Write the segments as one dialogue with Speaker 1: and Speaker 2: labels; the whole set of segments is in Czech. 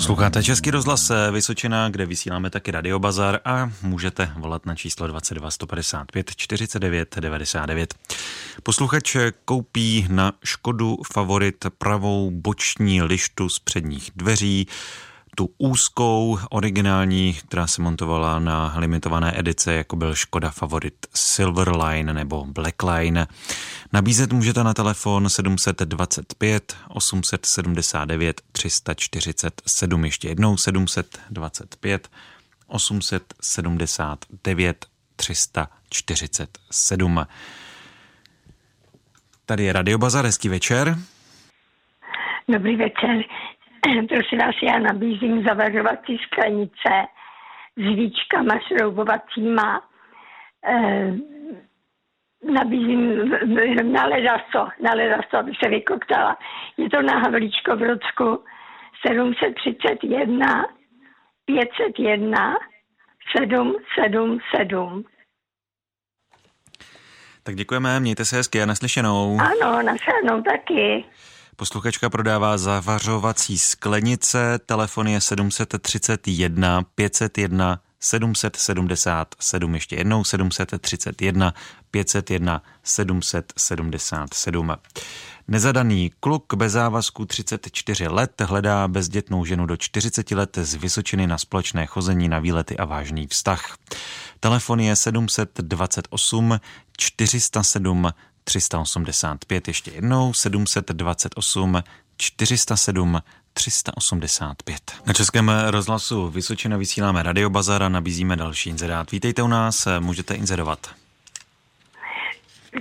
Speaker 1: Posloucháte Český rozhlas Vysočina, kde vysíláme taky Radiobazar a můžete volat na číslo 22 155 49 99. Posluchač koupí na Škodu Favorit pravou boční lištu z předních dveří tu úzkou, originální, která se montovala na limitované edice, jako byl Škoda Favorit Silverline nebo Blackline. Nabízet můžete na telefon 725 879 347, ještě jednou 725 879 347. Tady je Radio Bazar, hezký večer.
Speaker 2: Dobrý večer. prosím vás, já nabízím zavařovací sklenice s víčkama šroubovacíma. E, nabízím na ledaso, na ledaso, aby se vykoktala. Je to na Havlíčko v Rodsku 731 501 777.
Speaker 1: Tak děkujeme, mějte se hezky a naslyšenou.
Speaker 2: Ano, naslyšenou taky.
Speaker 1: Posluchačka prodává zavařovací sklenice, telefon je 731 501 777, ještě jednou 731 501 777. Nezadaný kluk bez závazku 34 let hledá bezdětnou ženu do 40 let z Vysočiny na společné chození na výlety a vážný vztah. Telefon je 728 407 385, ještě jednou 728 407 385. Na Českém rozhlasu Vysočina vysíláme Radiobazar a nabízíme další inzerát. Vítejte u nás, můžete inzerovat.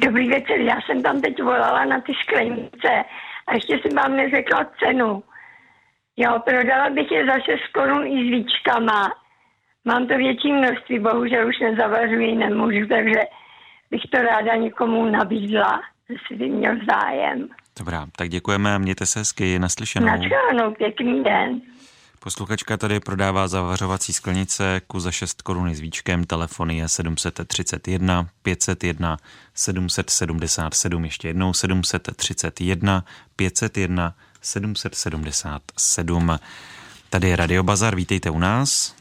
Speaker 2: Dobrý večer, já jsem tam teď volala na ty sklenice a ještě jsem vám neřekla cenu. Jo, prodala bych je za 6 korun i s víčkama. Mám to větší množství, bohužel už nezavařuji, nemůžu, takže bych to ráda někomu nabídla, jestli by měl zájem.
Speaker 1: Dobrá, tak děkujeme, mějte se hezky, naslyšenou.
Speaker 2: Načkáno, pěkný den.
Speaker 1: Posluchačka tady prodává zavařovací sklenice, ku za 6 koruny s víčkem, telefony je 731 501 777, ještě jednou 731 501 777. Tady je Radio Bazar, vítejte u nás.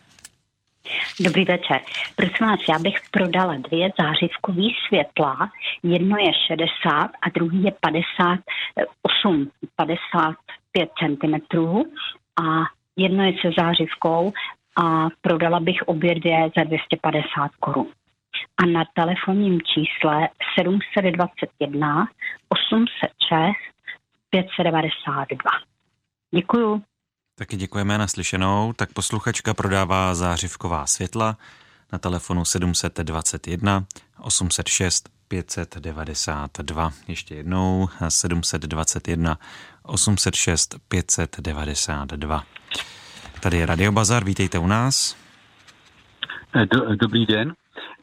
Speaker 3: Dobrý večer. Prosím vás, já bych prodala dvě zářivkové světla. Jedno je 60 a druhý je 58, 55 cm a jedno je se zářivkou a prodala bych obě dvě za 250 korun. A na telefonním čísle 721 806 592. Děkuju.
Speaker 1: Taky děkujeme naslyšenou. Tak posluchačka prodává zářivková světla na telefonu 721 806 592. Ještě jednou 721 806 592. Tady je Radio Bazar, vítejte u nás.
Speaker 4: Dobrý den.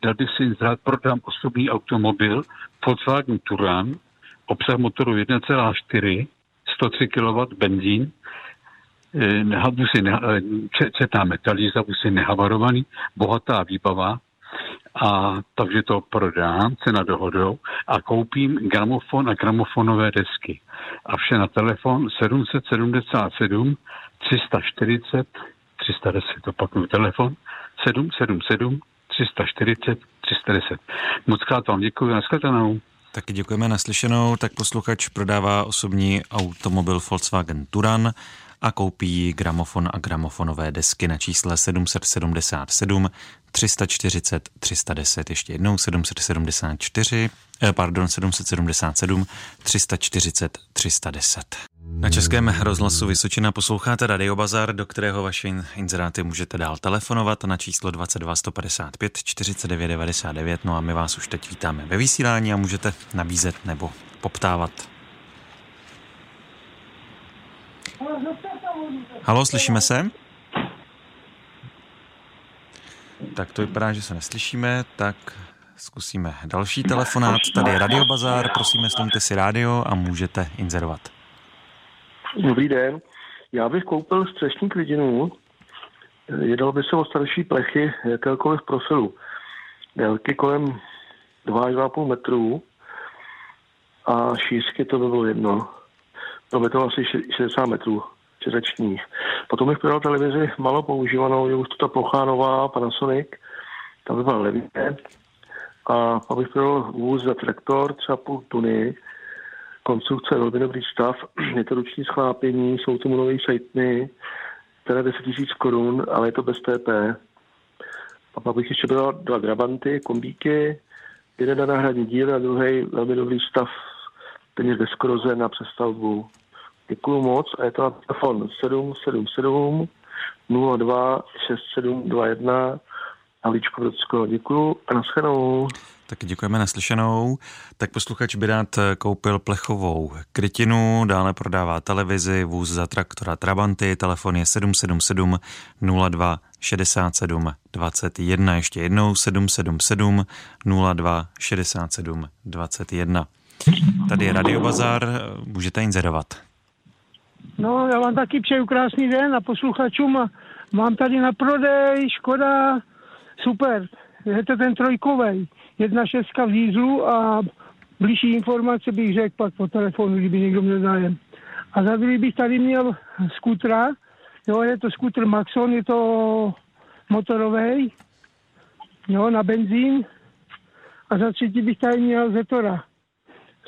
Speaker 4: Dal bych si zrát prodám osobní automobil Volkswagen Touran, obsah motoru 1,4, 103 kW benzín, vůzy četná metalíza, vůzy nehavarovaný, bohatá výbava, a takže to prodám, cena dohodou a koupím gramofon a gramofonové desky. A vše na telefon 777 340 310, opakuju telefon 777 340 310. Moc krát vám děkuji, nashledanou.
Speaker 1: Taky děkujeme naslyšenou. Tak posluchač prodává osobní automobil Volkswagen Turan a koupí gramofon a gramofonové desky na čísle 777 340 310, ještě jednou 774, eh, pardon, 777 340 310. Na Českém rozhlasu Vysočina posloucháte Radio Bazar, do kterého vaše inzeráty můžete dál telefonovat na číslo 22 155 49 99. No a my vás už teď vítáme ve vysílání a můžete nabízet nebo poptávat Halo, slyšíme se? Tak to vypadá, že se neslyšíme, tak zkusíme další telefonát. Tady je Radio Bazar, prosíme, slumte si rádio a můžete inzerovat.
Speaker 5: Dobrý den, já bych koupil střešní klidinu, jednalo by se o starší plechy jakékoliv profilu, délky kolem 2 až 2,5 metrů a šířky to by bylo jedno. To by to asi 60 metrů čtyřečních. Potom bych prodal televizi malo používanou, je už to ta plochá nová Panasonic, ta by byla levně. A pak bych prodal vůz za traktor, třeba půl tuny, konstrukce velmi dobrý stav, je to ruční schlápění, jsou to nové šajtny, které 10 000 korun, ale je to bez TP. A pak bych ještě dodal dva drabanty, kombíky, jeden na náhradní díl a druhý velmi dobrý stav, téměř bez koroze na přestavbu. Děkuju moc a je to na telefon 777 02 6721 Havlíčko Brodsko. Děkuju a naschledanou.
Speaker 1: Tak děkujeme naslyšenou. Tak posluchač by rád koupil plechovou krytinu, dále prodává televizi, vůz za traktora Trabanty, telefon je 777 02 67 21. Ještě jednou 777 02 67 21. Tady je Radio Bazar, můžete inzerovat.
Speaker 6: No, já vám taky přeju krásný den a posluchačům mám tady na prodej Škoda Super. Je to ten trojkovej. Jedna šestka v dízlu a blížší informace bych řekl pak po telefonu, kdyby někdo měl zájem. A za druhý bych tady měl skutra, jo, je to skutr Maxon, je to motorový, jo, na benzín. A za třetí bych tady měl Zetora.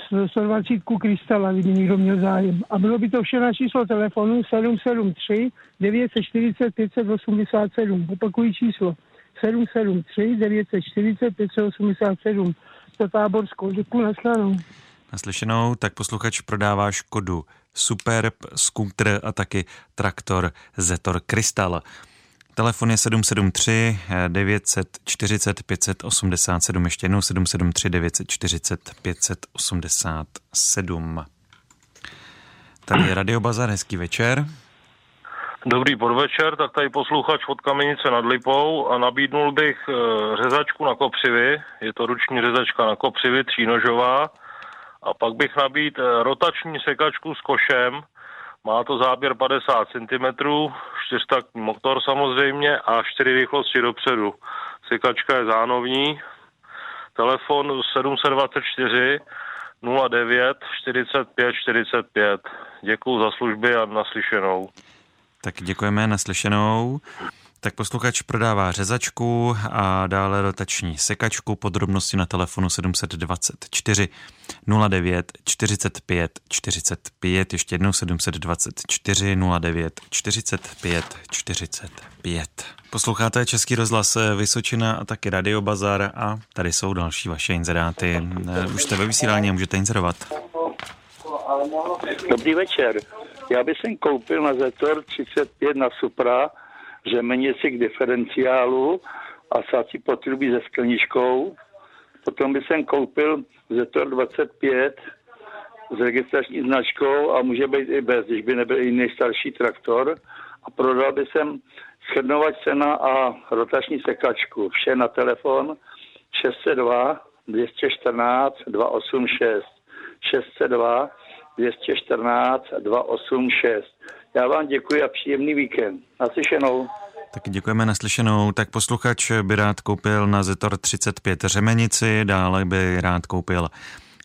Speaker 6: 120 krystala, kdyby někdo měl zájem. A bylo by to vše na číslo telefonu 773 940 587. Opakují číslo 773 940 587. To Táborsko. Děkuji, naslyšenou.
Speaker 1: Naslyšenou, tak posluchač prodává Škodu Superb, skútr a taky traktor Zetor Krystal. Telefon je 773 940 587, ještě jednou 773 940 587. Tady je Radio Bazar, hezký večer.
Speaker 7: Dobrý podvečer, tak tady posluchač od Kamenice nad Lipou a nabídnul bych e, řezačku na kopřivy, je to ruční řezačka na kopřivy, třínožová, a pak bych nabít e, rotační sekačku s košem, má to záběr 50 cm, čtyřtaktní motor samozřejmě a čtyři rychlosti dopředu. Sekačka je zánovní, telefon 724 09 45 45. Děkuji za služby a naslyšenou.
Speaker 1: Tak děkujeme naslyšenou. Tak posluchač prodává řezačku a dále rotační sekačku. Podrobnosti na telefonu 724 09 45 45. Ještě jednou 724 09 45 45. Posloucháte Český rozhlas Vysočina a taky Radio Bazar a tady jsou další vaše inzeráty. Už jste ve vysílání můžete inzerovat.
Speaker 8: Dobrý večer. Já bych koupil na Zetor 35 na Supra řemenici k diferenciálu a sácí potrubí se skleničkou. Potom bych jsem koupil Zetor 25 s registrační značkou a může být i bez, když by nebyl jiný starší traktor. A prodal bych jsem shrnovač cena a rotační sekačku. Vše na telefon 602 214 286. 602 214 286. Já vám děkuji a příjemný víkend. Naslyšenou.
Speaker 1: Tak děkujeme naslyšenou. Tak posluchač by rád koupil na Zetor 35 řemenici, dále by rád koupil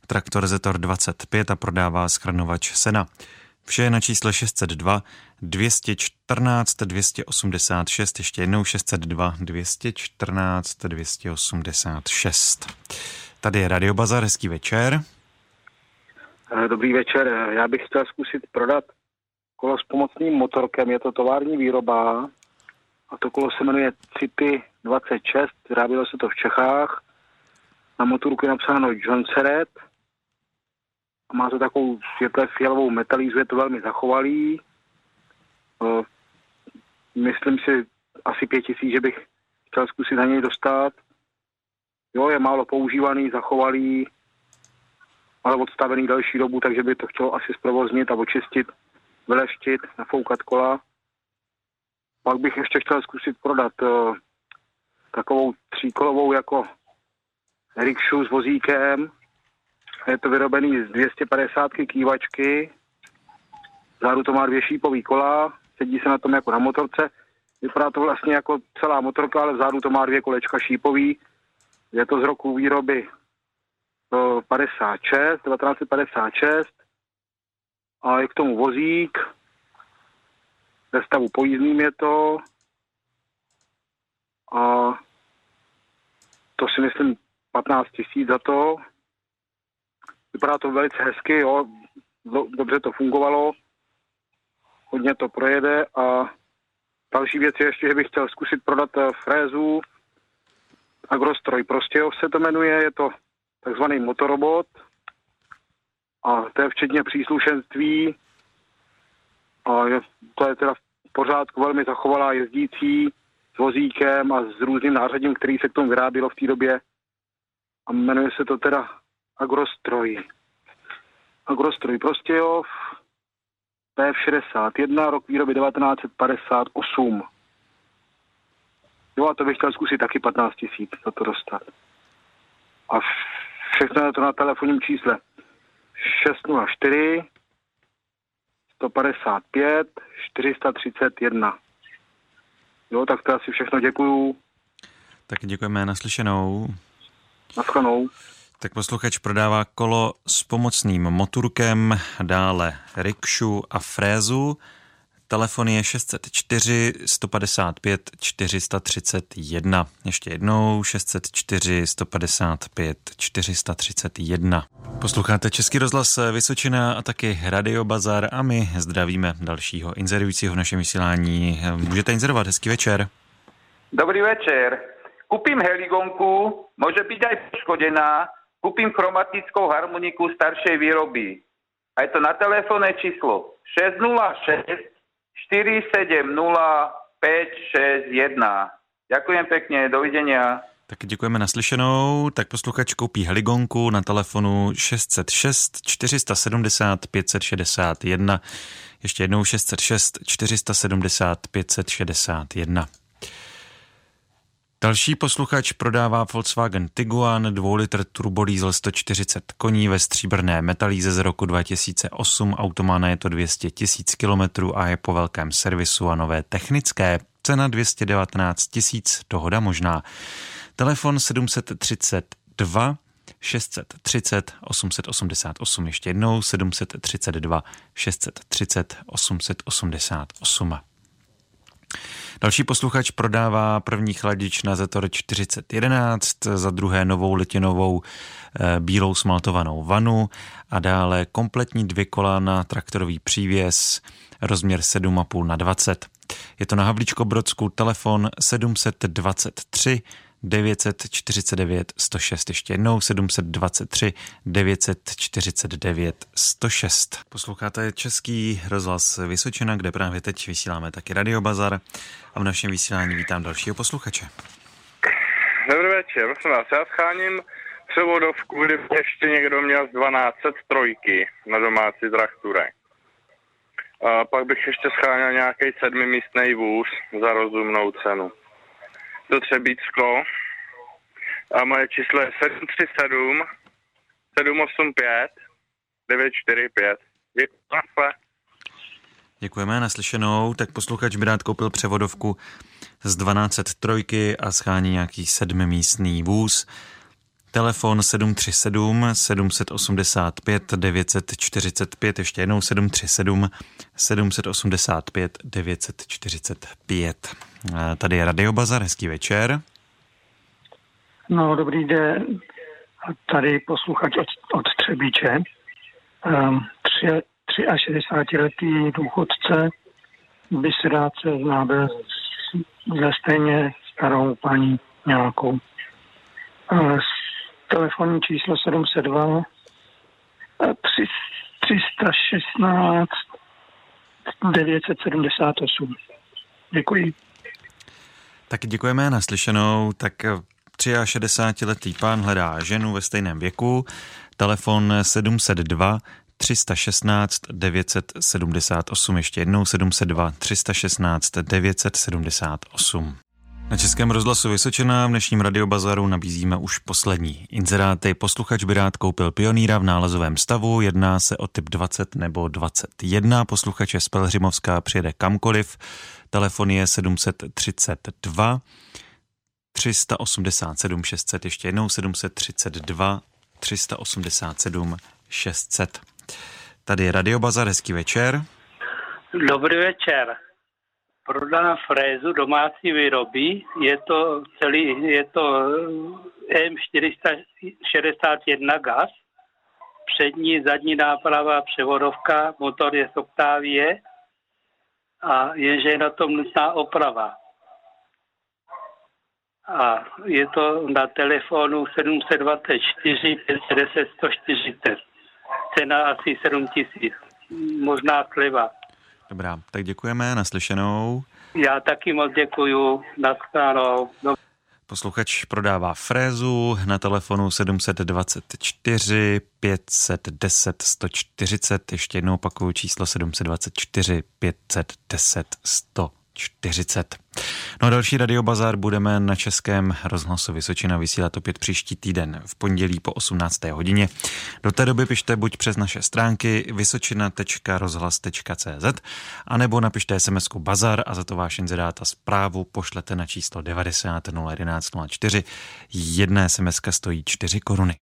Speaker 1: traktor Zetor 25 a prodává schrnovač Sena. Vše je na čísle 602 214 286, ještě jednou 602 214 286. Tady je Radio Bazar, hezký večer.
Speaker 9: Eh, dobrý večer, já bych chtěl zkusit prodat kolo s pomocným motorkem, je to tovární výroba a to kolo se jmenuje City 26, vyrábělo se to v Čechách. Na motorku je napsáno John Seret a má to takovou světle fialovou metalízu, je to velmi zachovalý. Myslím si asi pět tisíc, že bych chtěl zkusit na něj dostat. Jo, je málo používaný, zachovalý, ale odstavený další dobu, takže by to chtělo asi zprovoznit a očistit, vyleštit, nafoukat kola. Pak bych ještě chtěl zkusit prodat uh, takovou tříkolovou jako rikšu s vozíkem. Je to vyrobený z 250 kývačky. Záru to má dvě šípový kola, sedí se na tom jako na motorce. Vypadá to vlastně jako celá motorka, ale vzadu to má dvě kolečka šípový. Je to z roku výroby 56, 1956 a je k tomu vozík, ve stavu pojízdným je to. A to si myslím 15 tisíc za to. Vypadá to velice hezky, jo. Dobře to fungovalo. Hodně to projede a další věc je ještě, že bych chtěl zkusit prodat eh, frézu Agrostroj Prostějov se to jmenuje, je to takzvaný motorobot a to je včetně příslušenství a je, to je teda v pořádku velmi zachovalá jezdící s vozíkem a s různým nářadím, který se k tomu vyrábělo v té době a jmenuje se to teda Agrostroj. Agrostroj Prostějov, PF61, rok výroby 1958. Jo, a to bych chtěl zkusit taky 15 tisíc za to dostat. A všechno je to na telefonním čísle 604 155 431. Jo, tak to asi všechno děkuju.
Speaker 1: Tak děkujeme naslyšenou.
Speaker 9: Naschledanou.
Speaker 1: Tak posluchač prodává kolo s pomocným motorkem, dále rikšu a frézu. Telefon je 604 155 431. Ještě jednou 604 155 431. Posloucháte Český rozhlas Vysočina a taky Radio Bazar a my zdravíme dalšího inzerujícího v našem vysílání. Můžete inzerovat, hezký večer.
Speaker 10: Dobrý večer. Kupím heligonku, může být aj poškodená, kupím chromatickou harmoniku staršej výroby. A je to na telefónne číslo 606 470 561. Ďakujem pekne, dovidenia.
Speaker 1: Tak děkujeme naslyšenou. Tak posluchač koupí heligonku na telefonu 606 470 561. Ještě jednou 606 470 561. Další posluchač prodává Volkswagen Tiguan 2 litr turbodiesel 140 koní ve stříbrné metalíze z roku 2008. Automána je to 200 tisíc kilometrů a je po velkém servisu a nové technické. Cena 219 tisíc, dohoda možná. Telefon 732 630 888, ještě jednou 732 630 888. Další posluchač prodává první chladič na Zetor 4011, za druhé novou litinovou e, bílou smaltovanou vanu a dále kompletní dvě kola na traktorový přívěs, rozměr 7,5 na 20. Je to na Havlíčko Brodsku, telefon 723 949 106, ještě jednou 723 949 106. Posloucháte Český rozhlas Vysočina, kde právě teď vysíláme taky Radio Bazar a v našem vysílání vítám dalšího posluchače.
Speaker 11: Dobrý večer, prosím vás, já scháním převodovku, kdyby ještě někdo měl z 1203 na domácí trakture. A pak bych ještě scháněl nějaký sedmimístný vůz za rozumnou cenu do Třebícko a moje číslo je 737 785 945. Děkuji.
Speaker 1: Děkujeme, naslyšenou. Tak posluchač by rád koupil převodovku z 1203 a schání nějaký sedmimístný vůz. Telefon 737 785 945, ještě jednou 737 785 945. Tady je Radio Bazar, hezký večer.
Speaker 12: No, dobrý den. Tady posluchač od, od Třebíče. Um, tři, 63-letý důchodce by se rád seznámil ze stejně starou paní nějakou. Uh, telefonní číslo 702 316 978. Děkuji.
Speaker 1: Tak děkujeme naslyšenou. Tak 63-letý pán hledá ženu ve stejném věku. Telefon 702 316 978, ještě jednou 702 316 978. Na Českém rozhlasu Vysočená v dnešním radiobazaru nabízíme už poslední inzeráty. Posluchač by rád koupil pionýra v nálezovém stavu, jedná se o typ 20 nebo 21. Posluchače z Pelhřimovská přijede kamkoliv. Telefon je 732 387 600, ještě jednou 732 387 600. Tady je Radio Bazar, hezký večer.
Speaker 13: Dobrý večer. Prodám frézu domácí výroby. Je to celý, je to M461 gas. Přední, zadní náprava, převodovka, motor je z Octavie a jenže je na tom nutná oprava. A je to na telefonu 724 510 140. Cena asi 7 tisíc. Možná sleva.
Speaker 1: Dobrá, tak děkujeme, naslyšenou.
Speaker 13: Já taky moc děkuju, naschledanou. No.
Speaker 1: Posluchač prodává frézu na telefonu 724 510 140. Ještě jednou opakuju číslo 724 510 140. No a další radiobazár budeme na Českém rozhlasu Vysočina vysílat opět příští týden v pondělí po 18. hodině. Do té doby pište buď přes naše stránky vysočina.rozhlas.cz a nebo napište sms bazar a za to váš inzerát a zprávu pošlete na číslo 90 011 04. Jedna sms stojí 4 koruny.